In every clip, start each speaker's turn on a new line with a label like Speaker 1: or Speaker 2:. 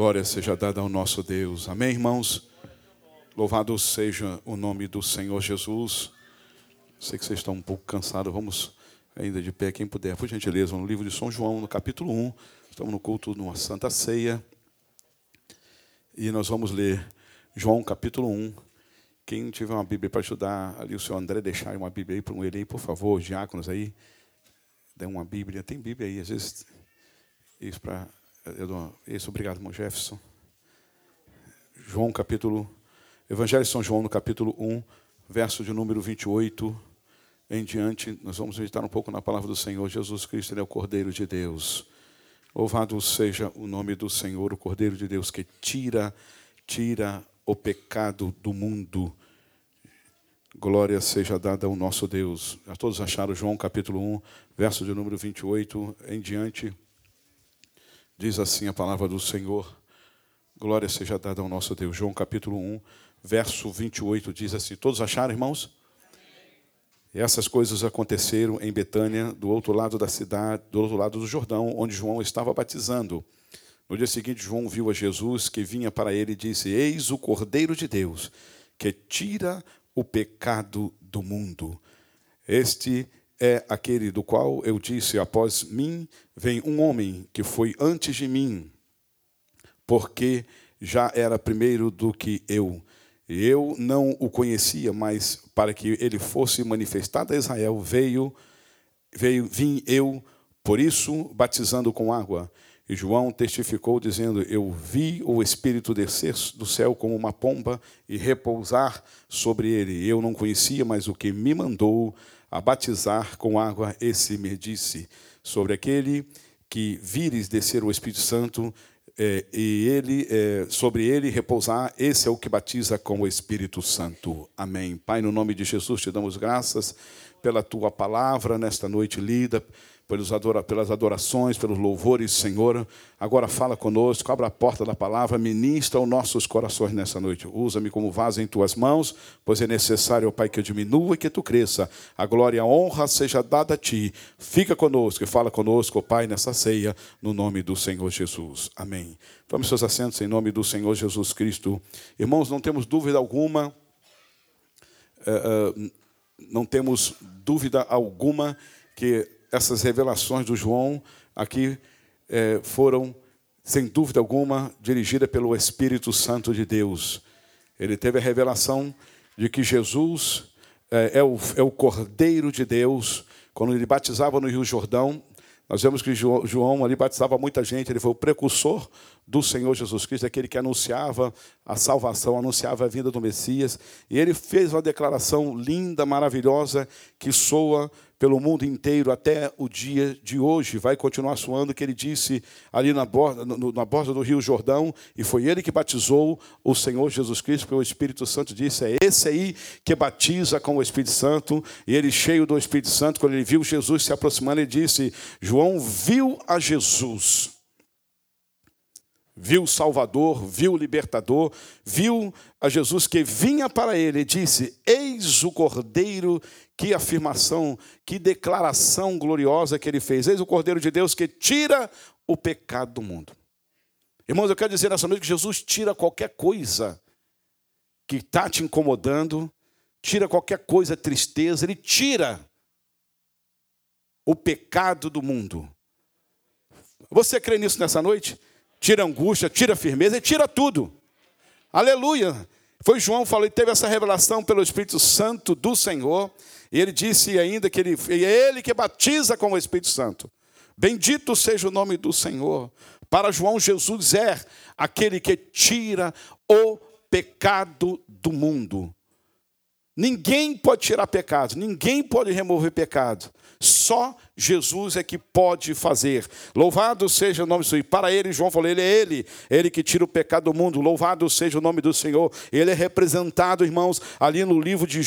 Speaker 1: Glória seja dada ao nosso Deus. Amém, irmãos? Louvado seja o nome do Senhor Jesus. Sei que vocês estão um pouco cansados, vamos ainda de pé, quem puder, por gentileza, no livro de São João, no capítulo 1. Estamos no culto numa Santa Ceia. E nós vamos ler João capítulo 1. Quem tiver uma Bíblia para ajudar, ali o senhor André deixar uma Bíblia aí para ele aí, por favor, diáconos aí. Dê uma Bíblia. Tem Bíblia aí, às vezes. Isso para isso, obrigado, irmão Jefferson. João capítulo. Evangelho de São João, no capítulo 1, verso de número 28 em diante. Nós vamos meditar um pouco na palavra do Senhor. Jesus Cristo, Ele é o Cordeiro de Deus. Louvado seja o nome do Senhor, o Cordeiro de Deus, que tira, tira o pecado do mundo. Glória seja dada ao nosso Deus. A todos acharam João capítulo 1, verso de número 28 em diante. Diz assim a palavra do Senhor. Glória seja dada ao nosso Deus. João capítulo 1, verso 28 diz assim: Todos acharam, irmãos? E essas coisas aconteceram em Betânia, do outro lado da cidade, do outro lado do Jordão, onde João estava batizando. No dia seguinte, João viu a Jesus que vinha para ele e disse: Eis o Cordeiro de Deus, que tira o pecado do mundo. Este é aquele do qual eu disse: Após mim vem um homem que foi antes de mim, porque já era primeiro do que eu. Eu não o conhecia, mas para que ele fosse manifestado a Israel, veio, veio, vim eu, por isso, batizando com água. E João testificou, dizendo: Eu vi o Espírito descer do céu como uma pomba e repousar sobre ele. Eu não conhecia, mas o que me mandou a batizar com água, esse me disse: sobre aquele que vires descer o Espírito Santo é, e ele é, sobre ele repousar, esse é o que batiza com o Espírito Santo. Amém. Pai, no nome de Jesus, te damos graças pela tua palavra nesta noite lida pelos adora, pelas adorações, pelos louvores, Senhor. Agora fala conosco, abra a porta da palavra, ministra os nossos corações nessa noite. Usa-me como vaso em tuas mãos, pois é necessário, Pai, que eu diminua e que tu cresça. A glória e a honra seja dada a ti. Fica conosco e fala conosco, Pai, nessa ceia, no nome do Senhor Jesus. Amém. Tome seus assentos em nome do Senhor Jesus Cristo. Irmãos, não temos dúvida alguma, uh, uh, não temos dúvida alguma que essas revelações do João aqui é, foram, sem dúvida alguma, dirigidas pelo Espírito Santo de Deus. Ele teve a revelação de que Jesus é, é, o, é o Cordeiro de Deus. Quando ele batizava no Rio Jordão, nós vemos que João ali batizava muita gente, ele foi o precursor do Senhor Jesus Cristo, aquele que anunciava a salvação, anunciava a vinda do Messias, e ele fez uma declaração linda, maravilhosa, que soa pelo mundo inteiro até o dia de hoje. Vai continuar soando que ele disse ali na borda, na borda do Rio Jordão, e foi ele que batizou o Senhor Jesus Cristo, porque o Espírito Santo disse: é esse aí que batiza com o Espírito Santo. E ele, cheio do Espírito Santo, quando ele viu Jesus se aproximando, ele disse: João viu a Jesus viu o Salvador, viu o Libertador, viu a Jesus que vinha para ele e disse: Eis o Cordeiro, que afirmação, que declaração gloriosa que ele fez. Eis o Cordeiro de Deus que tira o pecado do mundo. Irmãos, eu quero dizer nessa noite que Jesus tira qualquer coisa que está te incomodando, tira qualquer coisa, tristeza, ele tira o pecado do mundo. Você crê nisso nessa noite? Tira angústia, tira firmeza e tira tudo. Aleluia. Foi João falou e teve essa revelação pelo Espírito Santo do Senhor, e ele disse ainda que ele, é ele que batiza com o Espírito Santo. Bendito seja o nome do Senhor. Para João, Jesus é aquele que tira o pecado do mundo. Ninguém pode tirar pecado, ninguém pode remover pecado. Só Jesus é que pode fazer. Louvado seja o nome do Senhor. E para ele, João falou: Ele é Ele, Ele que tira o pecado do mundo. Louvado seja o nome do Senhor. Ele é representado, irmãos, ali no livro de,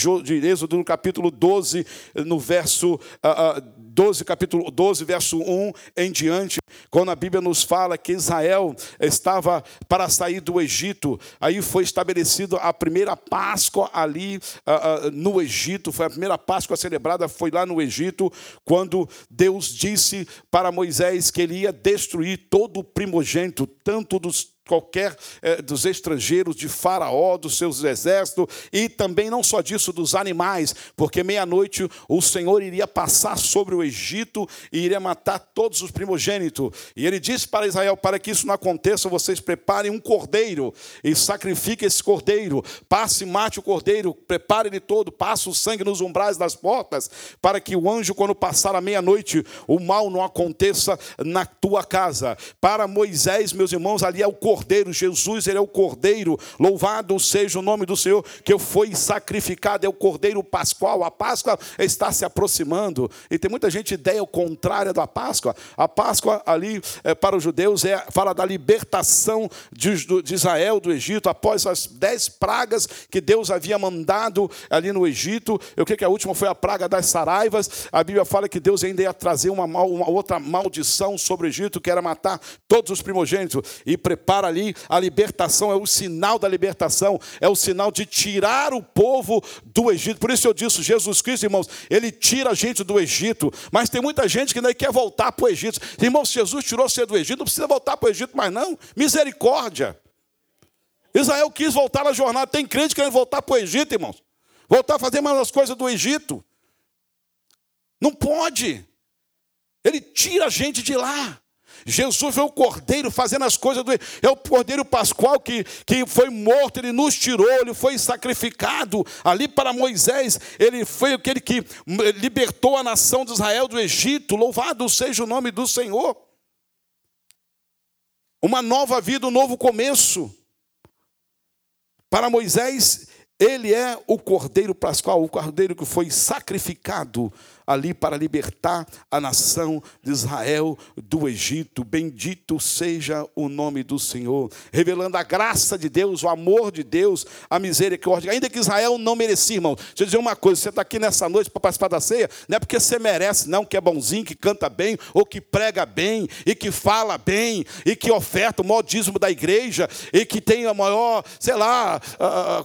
Speaker 1: Êxodo, no capítulo 12, no verso. Uh, uh, 12, capítulo 12, verso 1 em diante, quando a Bíblia nos fala que Israel estava para sair do Egito, aí foi estabelecida a primeira Páscoa ali uh, uh, no Egito, foi a primeira Páscoa celebrada, foi lá no Egito, quando Deus disse para Moisés que ele ia destruir todo o primogênito, tanto dos qualquer é, dos estrangeiros, de Faraó, dos seus exércitos, e também não só disso, dos animais, porque meia-noite o Senhor iria passar sobre o Egito e iria matar todos os primogênitos. E ele disse para Israel: para que isso não aconteça, vocês preparem um cordeiro e sacrifiquem esse cordeiro, passe e mate o cordeiro, prepare ele todo, passe o sangue nos umbrais das portas, para que o anjo, quando passar a meia-noite, o mal não aconteça na tua casa. Para Moisés, meus irmãos, ali é o cordeiro cordeiro, Jesus, ele é o cordeiro, louvado seja o nome do Senhor, que foi sacrificado, é o cordeiro pascual, a Páscoa está se aproximando, e tem muita gente ideia contrária da Páscoa, a Páscoa ali é, para os judeus é, fala da libertação de, de Israel do Egito, após as dez pragas que Deus havia mandado ali no Egito, eu creio que a última foi a praga das saraivas, a Bíblia fala que Deus ainda ia trazer uma, uma outra maldição sobre o Egito, que era matar todos os primogênitos, e prepara ali, a libertação é o sinal da libertação, é o sinal de tirar o povo do Egito. Por isso eu disse, Jesus Cristo, irmãos, ele tira a gente do Egito, mas tem muita gente que não quer voltar para o Egito. Irmãos, Jesus tirou você do Egito, não precisa voltar para o Egito mais não. Misericórdia. Israel quis voltar na jornada. Tem crente querendo voltar para o Egito, irmãos. Voltar a fazer mais as coisas do Egito. Não pode. Ele tira a gente de lá. Jesus é o cordeiro fazendo as coisas do. É o cordeiro pascual que, que foi morto, ele nos tirou, ele foi sacrificado ali para Moisés. Ele foi aquele que libertou a nação de Israel do Egito. Louvado seja o nome do Senhor. Uma nova vida, um novo começo. Para Moisés, ele é o cordeiro pascual, o cordeiro que foi sacrificado ali para libertar a nação de Israel do Egito. Bendito seja o nome do Senhor, revelando a graça de Deus, o amor de Deus, a misericórdia. Ainda que Israel não merecia, irmão. Deixa eu dizer uma coisa: você está aqui nessa noite para participar da ceia, não é porque você merece, não, que é bonzinho, que canta bem, ou que prega bem, e que fala bem, e que oferta o dízimo da igreja, e que tem a maior, sei lá,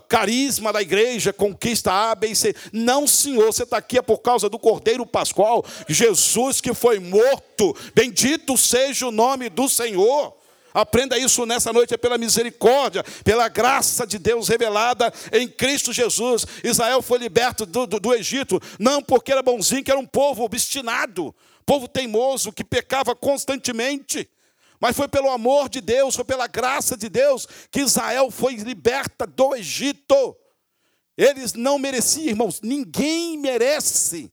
Speaker 1: carisma da igreja, conquista A, B e C. Não, Senhor, você está aqui é por causa do Cordeiro Cordeiro Pascual, Jesus que foi morto. Bendito seja o nome do Senhor. Aprenda isso nessa noite, é pela misericórdia, pela graça de Deus revelada em Cristo Jesus. Israel foi liberto do, do, do, Egito, não porque era bonzinho, que era um povo obstinado, povo teimoso, que pecava constantemente. Mas foi pelo amor de Deus, foi pela graça de Deus que Israel foi liberta do Egito. Eles não mereciam, irmãos, ninguém merece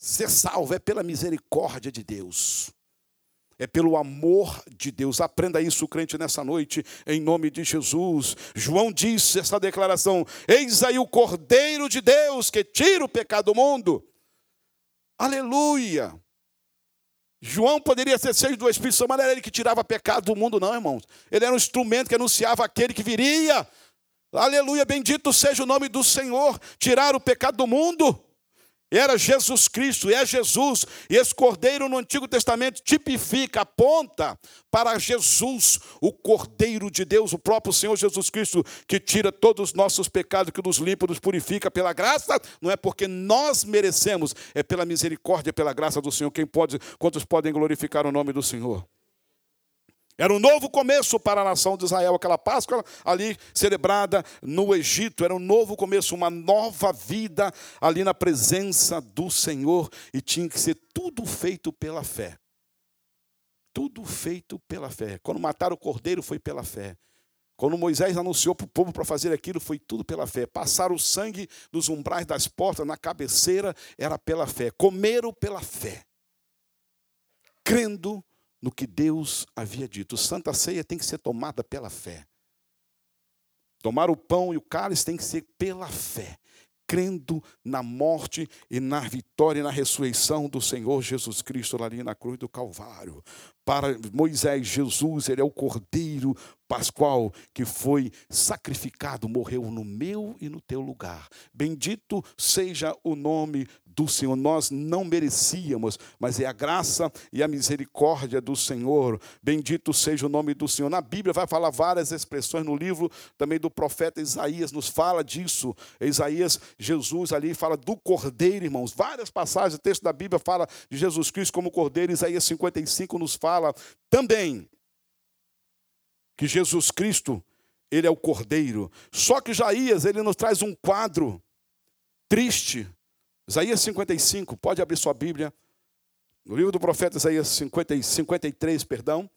Speaker 1: Ser salvo é pela misericórdia de Deus. É pelo amor de Deus. Aprenda isso, crente, nessa noite, em nome de Jesus. João disse essa declaração: Eis aí o Cordeiro de Deus que tira o pecado do mundo. Aleluia. João poderia ser cheio do Espírito Santo, mas não era ele que tirava pecado do mundo, não, irmãos. Ele era um instrumento que anunciava aquele que viria. Aleluia, bendito seja o nome do Senhor. Tirar o pecado do mundo. Era Jesus Cristo, é Jesus. E esse cordeiro no Antigo Testamento tipifica, aponta para Jesus, o Cordeiro de Deus, o próprio Senhor Jesus Cristo, que tira todos os nossos pecados, que nos limpa, nos purifica pela graça. Não é porque nós merecemos, é pela misericórdia, pela graça do Senhor. Quem pode, quantos podem glorificar o nome do Senhor? Era um novo começo para a nação de Israel, aquela Páscoa ali celebrada no Egito. Era um novo começo, uma nova vida ali na presença do Senhor. E tinha que ser tudo feito pela fé. Tudo feito pela fé. Quando mataram o cordeiro, foi pela fé. Quando Moisés anunciou para o povo para fazer aquilo, foi tudo pela fé. Passar o sangue nos umbrais das portas, na cabeceira, era pela fé. Comeram pela fé. Crendo no que Deus havia dito. Santa Ceia tem que ser tomada pela fé. Tomar o pão e o cálice tem que ser pela fé, crendo na morte e na vitória e na ressurreição do Senhor Jesus Cristo ali na cruz do Calvário. Para Moisés, Jesus, ele é o cordeiro pascual que foi sacrificado, morreu no meu e no teu lugar. Bendito seja o nome do Senhor. Nós não merecíamos, mas é a graça e a misericórdia do Senhor. Bendito seja o nome do Senhor. Na Bíblia vai falar várias expressões no livro também do profeta Isaías nos fala disso. Isaías, Jesus ali fala do cordeiro, irmãos. Várias passagens, o texto da Bíblia fala de Jesus Cristo como cordeiro. Isaías 55 nos fala também que Jesus Cristo, ele é o Cordeiro. Só que Isaías, ele nos traz um quadro triste. Isaías 55, pode abrir sua Bíblia. No livro do profeta Isaías 50, 53, perdão.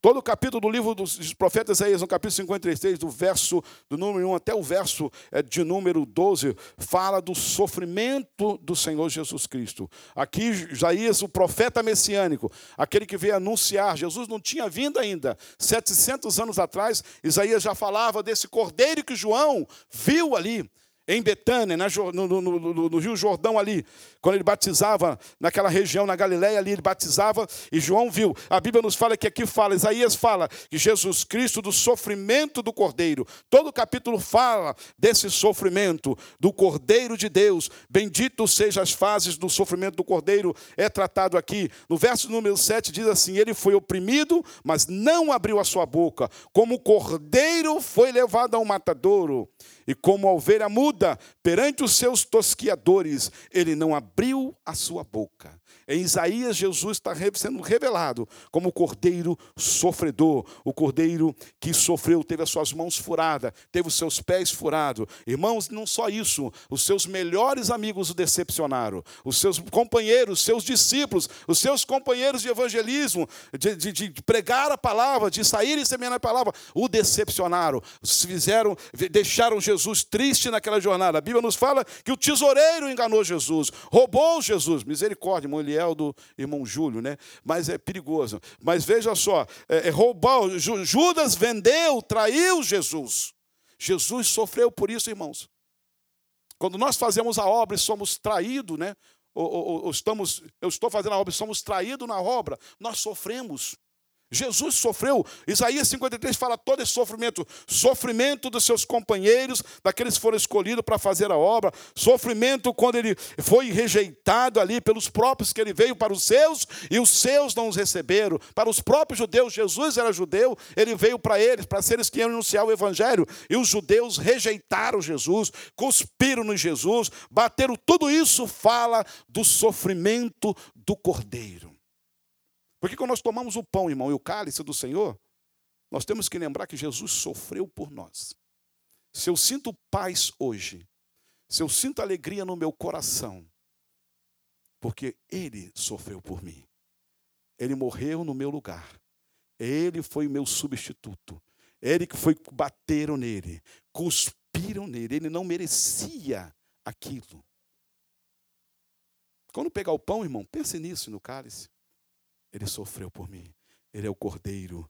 Speaker 1: Todo o capítulo do livro dos profetas Isaías, no capítulo 53, do verso do número 1 até o verso eh, de número 12, fala do sofrimento do Senhor Jesus Cristo. Aqui, Isaías, o profeta messiânico, aquele que veio anunciar, Jesus não tinha vindo ainda. 700 anos atrás, Isaías já falava desse cordeiro que João viu ali em Betânia, no, no, no, no, Rio Jordão ali, quando ele batizava naquela região, na Galiléia ali, ele batizava e João viu. A Bíblia nos fala que aqui fala, Isaías fala que Jesus Cristo do sofrimento do Cordeiro. Todo o capítulo fala desse sofrimento do Cordeiro de Deus. Bendito sejam as fases do sofrimento do Cordeiro, é tratado aqui. No verso número 7 diz assim: Ele foi oprimido, mas não abriu a sua boca, como o cordeiro foi levado ao matadouro e como a ovelha muda perante os seus tosquiadores, ele não abriu a sua boca. Em Isaías, Jesus está sendo revelado como o cordeiro sofredor, o cordeiro que sofreu, teve as suas mãos furadas, teve os seus pés furados. Irmãos, não só isso, os seus melhores amigos o decepcionaram, os seus companheiros, os seus discípulos, os seus companheiros de evangelismo, de, de, de pregar a palavra, de sair e semear a palavra, o decepcionaram, fizeram, deixaram Jesus triste naquela jornada. A Bíblia nos fala que o tesoureiro enganou Jesus, roubou Jesus, misericórdia, irmão Eliel do irmão Júlio, né? Mas é perigoso. Mas veja só, é, é roubar, Judas vendeu, traiu Jesus. Jesus sofreu por isso, irmãos. Quando nós fazemos a obra e somos traídos, né? Ou, ou, ou, estamos, eu estou fazendo a obra e somos traídos na obra, nós sofremos. Jesus sofreu, Isaías 53 fala todo esse sofrimento, sofrimento dos seus companheiros, daqueles que foram escolhidos para fazer a obra, sofrimento quando ele foi rejeitado ali pelos próprios que ele veio para os seus e os seus não os receberam. Para os próprios judeus, Jesus era judeu, ele veio para eles, para seres que iam anunciar o evangelho, e os judeus rejeitaram Jesus, cuspiram no Jesus, bateram, tudo isso fala do sofrimento do cordeiro. Porque quando nós tomamos o pão, irmão, e o cálice do Senhor, nós temos que lembrar que Jesus sofreu por nós. Se eu sinto paz hoje, se eu sinto alegria no meu coração, porque Ele sofreu por mim. Ele morreu no meu lugar. Ele foi o meu substituto. Ele que foi bateram nele, cuspiram nele. Ele não merecia aquilo. Quando pegar o pão, irmão, pense nisso no cálice. Ele sofreu por mim. Ele é o cordeiro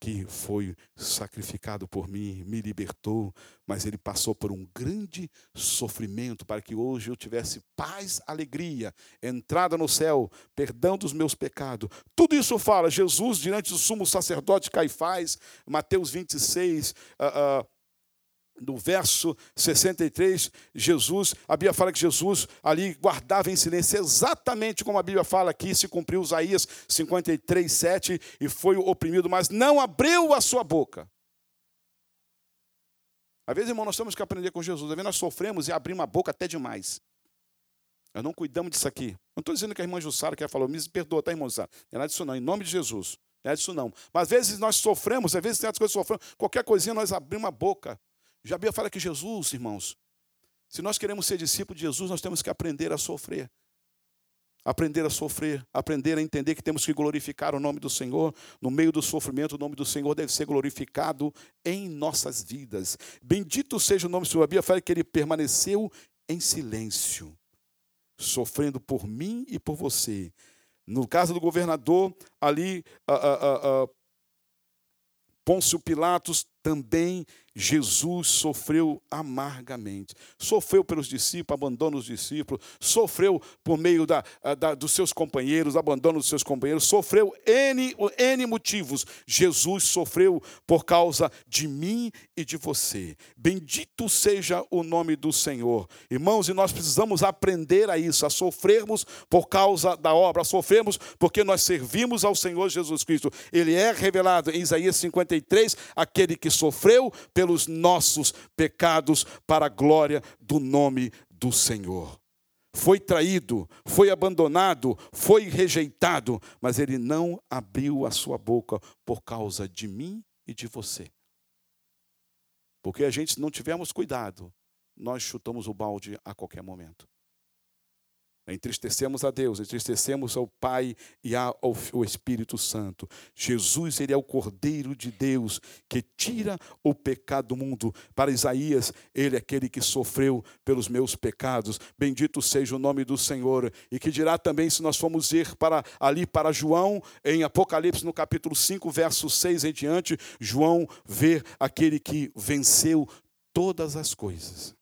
Speaker 1: que foi sacrificado por mim, me libertou, mas ele passou por um grande sofrimento para que hoje eu tivesse paz, alegria, entrada no céu, perdão dos meus pecados. Tudo isso fala Jesus diante do sumo sacerdote Caifás, Mateus 26, uh, uh, no verso 63, Jesus, a Bíblia fala que Jesus ali guardava em silêncio, exatamente como a Bíblia fala aqui, se cumpriu Isaías 53, 7, e foi oprimido, mas não abriu a sua boca. Às vezes, irmão, nós temos que aprender com Jesus. Às vezes nós sofremos e abrimos a boca até demais. Nós não cuidamos disso aqui. Não estou dizendo que a irmã Jussara que falou, me perdoa, tá, irmã Jussara? Não é nada disso não, em nome de Jesus. Não é disso não. Mas às vezes nós sofremos, às vezes tem coisas sofremos, qualquer coisinha nós abrimos a boca. Já a Bíblia fala que Jesus, irmãos, se nós queremos ser discípulos de Jesus, nós temos que aprender a sofrer. Aprender a sofrer, aprender a entender que temos que glorificar o nome do Senhor. No meio do sofrimento, o nome do Senhor deve ser glorificado em nossas vidas. Bendito seja o nome do Senhor. A Bíblia fala que ele permaneceu em silêncio, sofrendo por mim e por você. No caso do governador, ali, a, a, a, Pôncio Pilatos também Jesus sofreu amargamente. Sofreu pelos discípulos, abandona os discípulos, sofreu por meio da, da, dos seus companheiros, abandona os seus companheiros, sofreu N, N motivos. Jesus sofreu por causa de mim e de você. Bendito seja o nome do Senhor. Irmãos, e nós precisamos aprender a isso, a sofrermos por causa da obra, a sofrermos porque nós servimos ao Senhor Jesus Cristo. Ele é revelado em Isaías 53, aquele que sofreu pelos nossos pecados, para a glória do nome do Senhor. Foi traído, foi abandonado, foi rejeitado, mas ele não abriu a sua boca por causa de mim e de você. Porque a gente, se não tivermos cuidado, nós chutamos o balde a qualquer momento. Entristecemos a Deus, entristecemos ao Pai e ao, Espírito Santo. Jesus, ele é o Cordeiro de Deus que tira o pecado do mundo. Para Isaías, ele é aquele que sofreu pelos meus pecados. Bendito seja o nome do Senhor. E que dirá também, se nós formos ir para ali para João, em Apocalipse, no capítulo 5, verso 6 em diante, João vê aquele que venceu todas as coisas.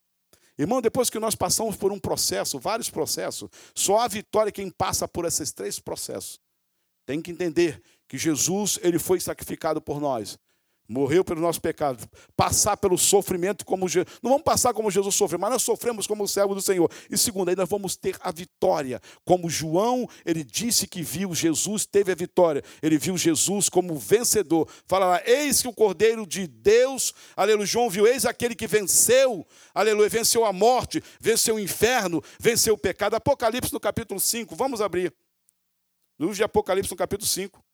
Speaker 1: Irmão, depois que nós passamos por um processo, vários processos, só há vitória quem passa por esses três processos. Tem que entender que Jesus ele foi sacrificado por nós morreu pelo nosso pecado, passar pelo sofrimento como Jesus. Não vamos passar como Jesus sofreu, mas nós sofremos como servo do Senhor. E segundo, nós vamos ter a vitória. Como João, ele disse que viu Jesus, teve a vitória. Ele viu Jesus como vencedor. Fala lá, eis que o Cordeiro de Deus, aleluia. João viu, eis aquele que venceu, aleluia, venceu a morte, venceu o inferno, venceu o pecado. Apocalipse no capítulo 5, vamos abrir. Livro de Apocalipse no capítulo 5.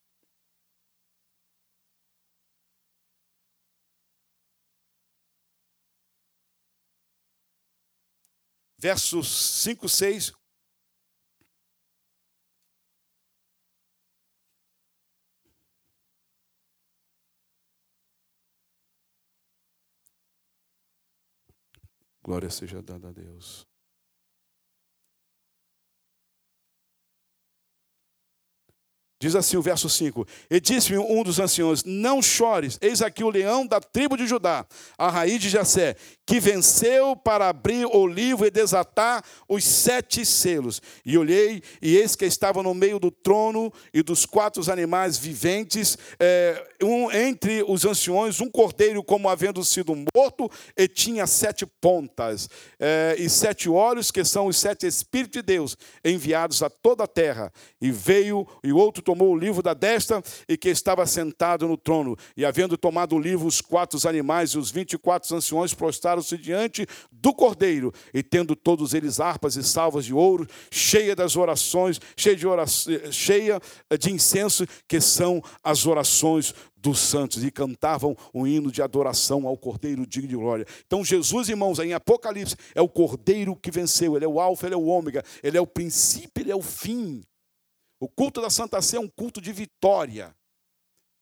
Speaker 1: Versos 5, 6. Glória seja dada a Deus. Diz assim o verso 5: E disse-me um dos anciões: Não chores, eis aqui o leão da tribo de Judá, a raiz de Jessé, que venceu para abrir o livro e desatar os sete selos. E olhei, e eis que estava no meio do trono e dos quatro animais viventes, é, um, entre os anciões, um cordeiro como havendo sido morto, e tinha sete pontas, é, e sete olhos, que são os sete Espíritos de Deus, enviados a toda a terra. E veio, e outro tomou o livro da destra e que estava sentado no trono. E havendo tomado o livro, os quatro animais e os vinte e quatro anciões prostraram-se diante do cordeiro, e tendo todos eles harpas e salvas de ouro, cheia das orações, cheia de, orações, cheia de incenso, que são as orações dos santos e cantavam um hino de adoração ao Cordeiro digno de glória. Então Jesus, irmãos, em Apocalipse, é o Cordeiro que venceu, ele é o alfa, ele é o ômega, ele é o princípio, ele é o fim. O culto da Santa Sé é um culto de vitória.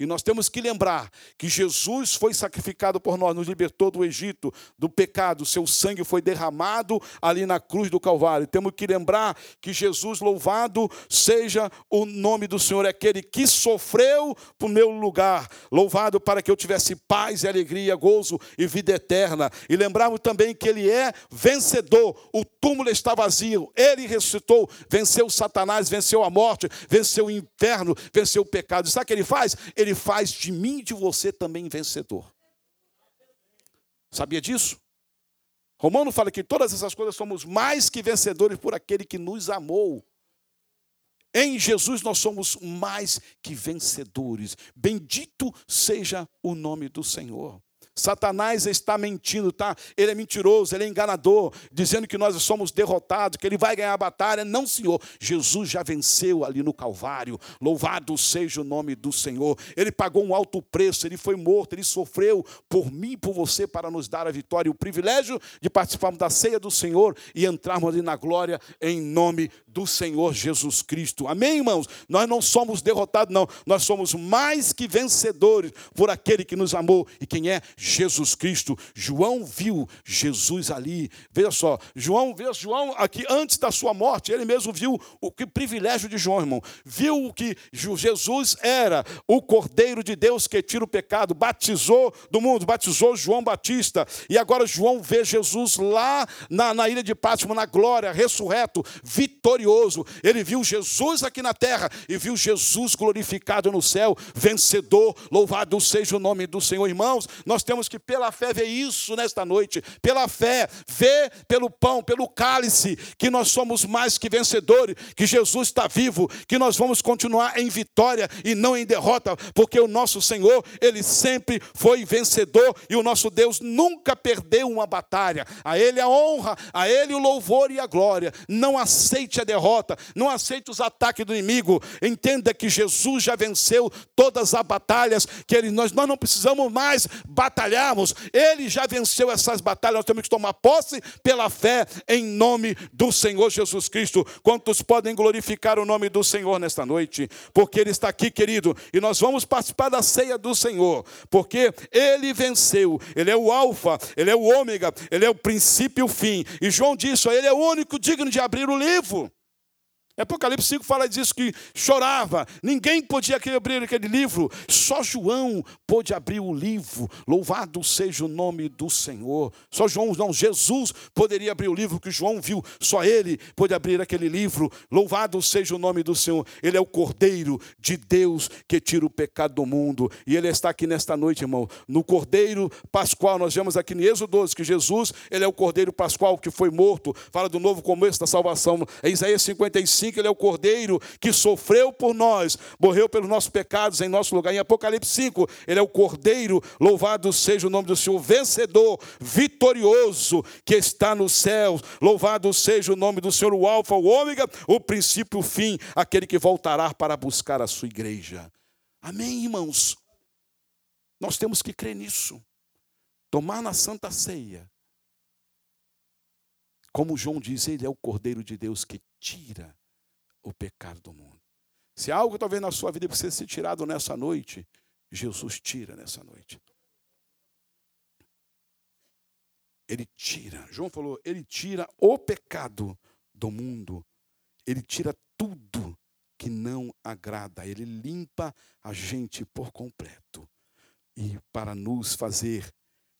Speaker 1: E nós temos que lembrar que Jesus foi sacrificado por nós, nos libertou do Egito, do pecado, seu sangue foi derramado ali na cruz do Calvário. Temos que lembrar que Jesus, louvado seja o nome do Senhor, é aquele que sofreu por meu lugar, louvado para que eu tivesse paz e alegria, gozo e vida eterna. E lembrarmos também que ele é vencedor, o túmulo está vazio, ele ressuscitou, venceu Satanás, venceu a morte, venceu o inferno, venceu o pecado. Sabe o que ele faz? Ele faz de mim e de você também vencedor. Sabia disso? Romano fala que todas essas coisas somos mais que vencedores por aquele que nos amou. Em Jesus nós somos mais que vencedores. Bendito seja o nome do Senhor. Satanás está mentindo, tá? Ele é mentiroso, ele é enganador, dizendo que nós somos derrotados, que ele vai ganhar a batalha. Não, Senhor. Jesus já venceu ali no Calvário. Louvado seja o nome do Senhor. Ele pagou um alto preço, ele foi morto, ele sofreu por mim e por você para nos dar a vitória e o privilégio de participarmos da ceia do Senhor e entrarmos ali na glória em nome do Senhor Jesus Cristo. Amém, irmãos? Nós não somos derrotados, não. Nós somos mais que vencedores por aquele que nos amou e quem é Jesus Cristo. João viu Jesus ali. Veja só, João, veja, João aqui antes da sua morte, ele mesmo viu o que privilégio de João, irmão. Viu o que Jesus era, o Cordeiro de Deus que tira o pecado, batizou do mundo, batizou João Batista. E agora João vê Jesus lá na, na ilha de Pátimo, na glória, ressurreto, vitorioso. Ele viu Jesus aqui na terra e viu Jesus glorificado no céu, vencedor. Louvado seja o nome do Senhor, irmãos. Nós temos temos que, pela fé, ver isso nesta noite. Pela fé, ver pelo pão, pelo cálice, que nós somos mais que vencedores, que Jesus está vivo, que nós vamos continuar em vitória e não em derrota, porque o nosso Senhor, ele sempre foi vencedor e o nosso Deus nunca perdeu uma batalha. A Ele a honra, a Ele o louvor e a glória. Não aceite a derrota, não aceite os ataques do inimigo. Entenda que Jesus já venceu todas as batalhas que ele, nós, nós não precisamos mais batalharmos. Ele já venceu essas batalhas, nós temos que tomar posse pela fé em nome do Senhor Jesus Cristo. Quantos podem glorificar o nome do Senhor nesta noite? Porque Ele está aqui, querido, e nós vamos participar da ceia do Senhor, porque Ele venceu, Ele é o Alfa, Ele é o Ômega, Ele é o princípio e o fim. E João disse: Ele é o único digno de abrir o livro. Apocalipse 5 fala disso que chorava, ninguém podia abrir aquele livro, só João pôde abrir o livro. Louvado seja o nome do Senhor. Só João, não, Jesus poderia abrir o livro que João viu, só ele pôde abrir aquele livro. Louvado seja o nome do Senhor. Ele é o Cordeiro de Deus que tira o pecado do mundo. E ele está aqui nesta noite, irmão, no Cordeiro Pascual. Nós vemos aqui em Êxodo 12 que Jesus, ele é o Cordeiro Pascual que foi morto. Fala do novo começo da salvação. É Isaías 55 5, ele é o cordeiro que sofreu por nós, morreu pelos nossos pecados em nosso lugar. Em Apocalipse 5, ele é o cordeiro, louvado seja o nome do Senhor, vencedor, vitorioso, que está nos céus. Louvado seja o nome do Senhor, o Alfa, o Ômega, o princípio, o fim, aquele que voltará para buscar a sua igreja. Amém, irmãos? Nós temos que crer nisso. Tomar na Santa Ceia. Como João diz, ele é o Cordeiro de Deus que tira o pecado do mundo. Se algo talvez na sua vida precisa ser tirado nessa noite, Jesus tira nessa noite. Ele tira. João falou, ele tira o pecado do mundo. Ele tira tudo que não agrada. Ele limpa a gente por completo. E para nos fazer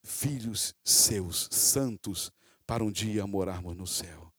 Speaker 1: filhos seus, santos, para um dia morarmos no céu.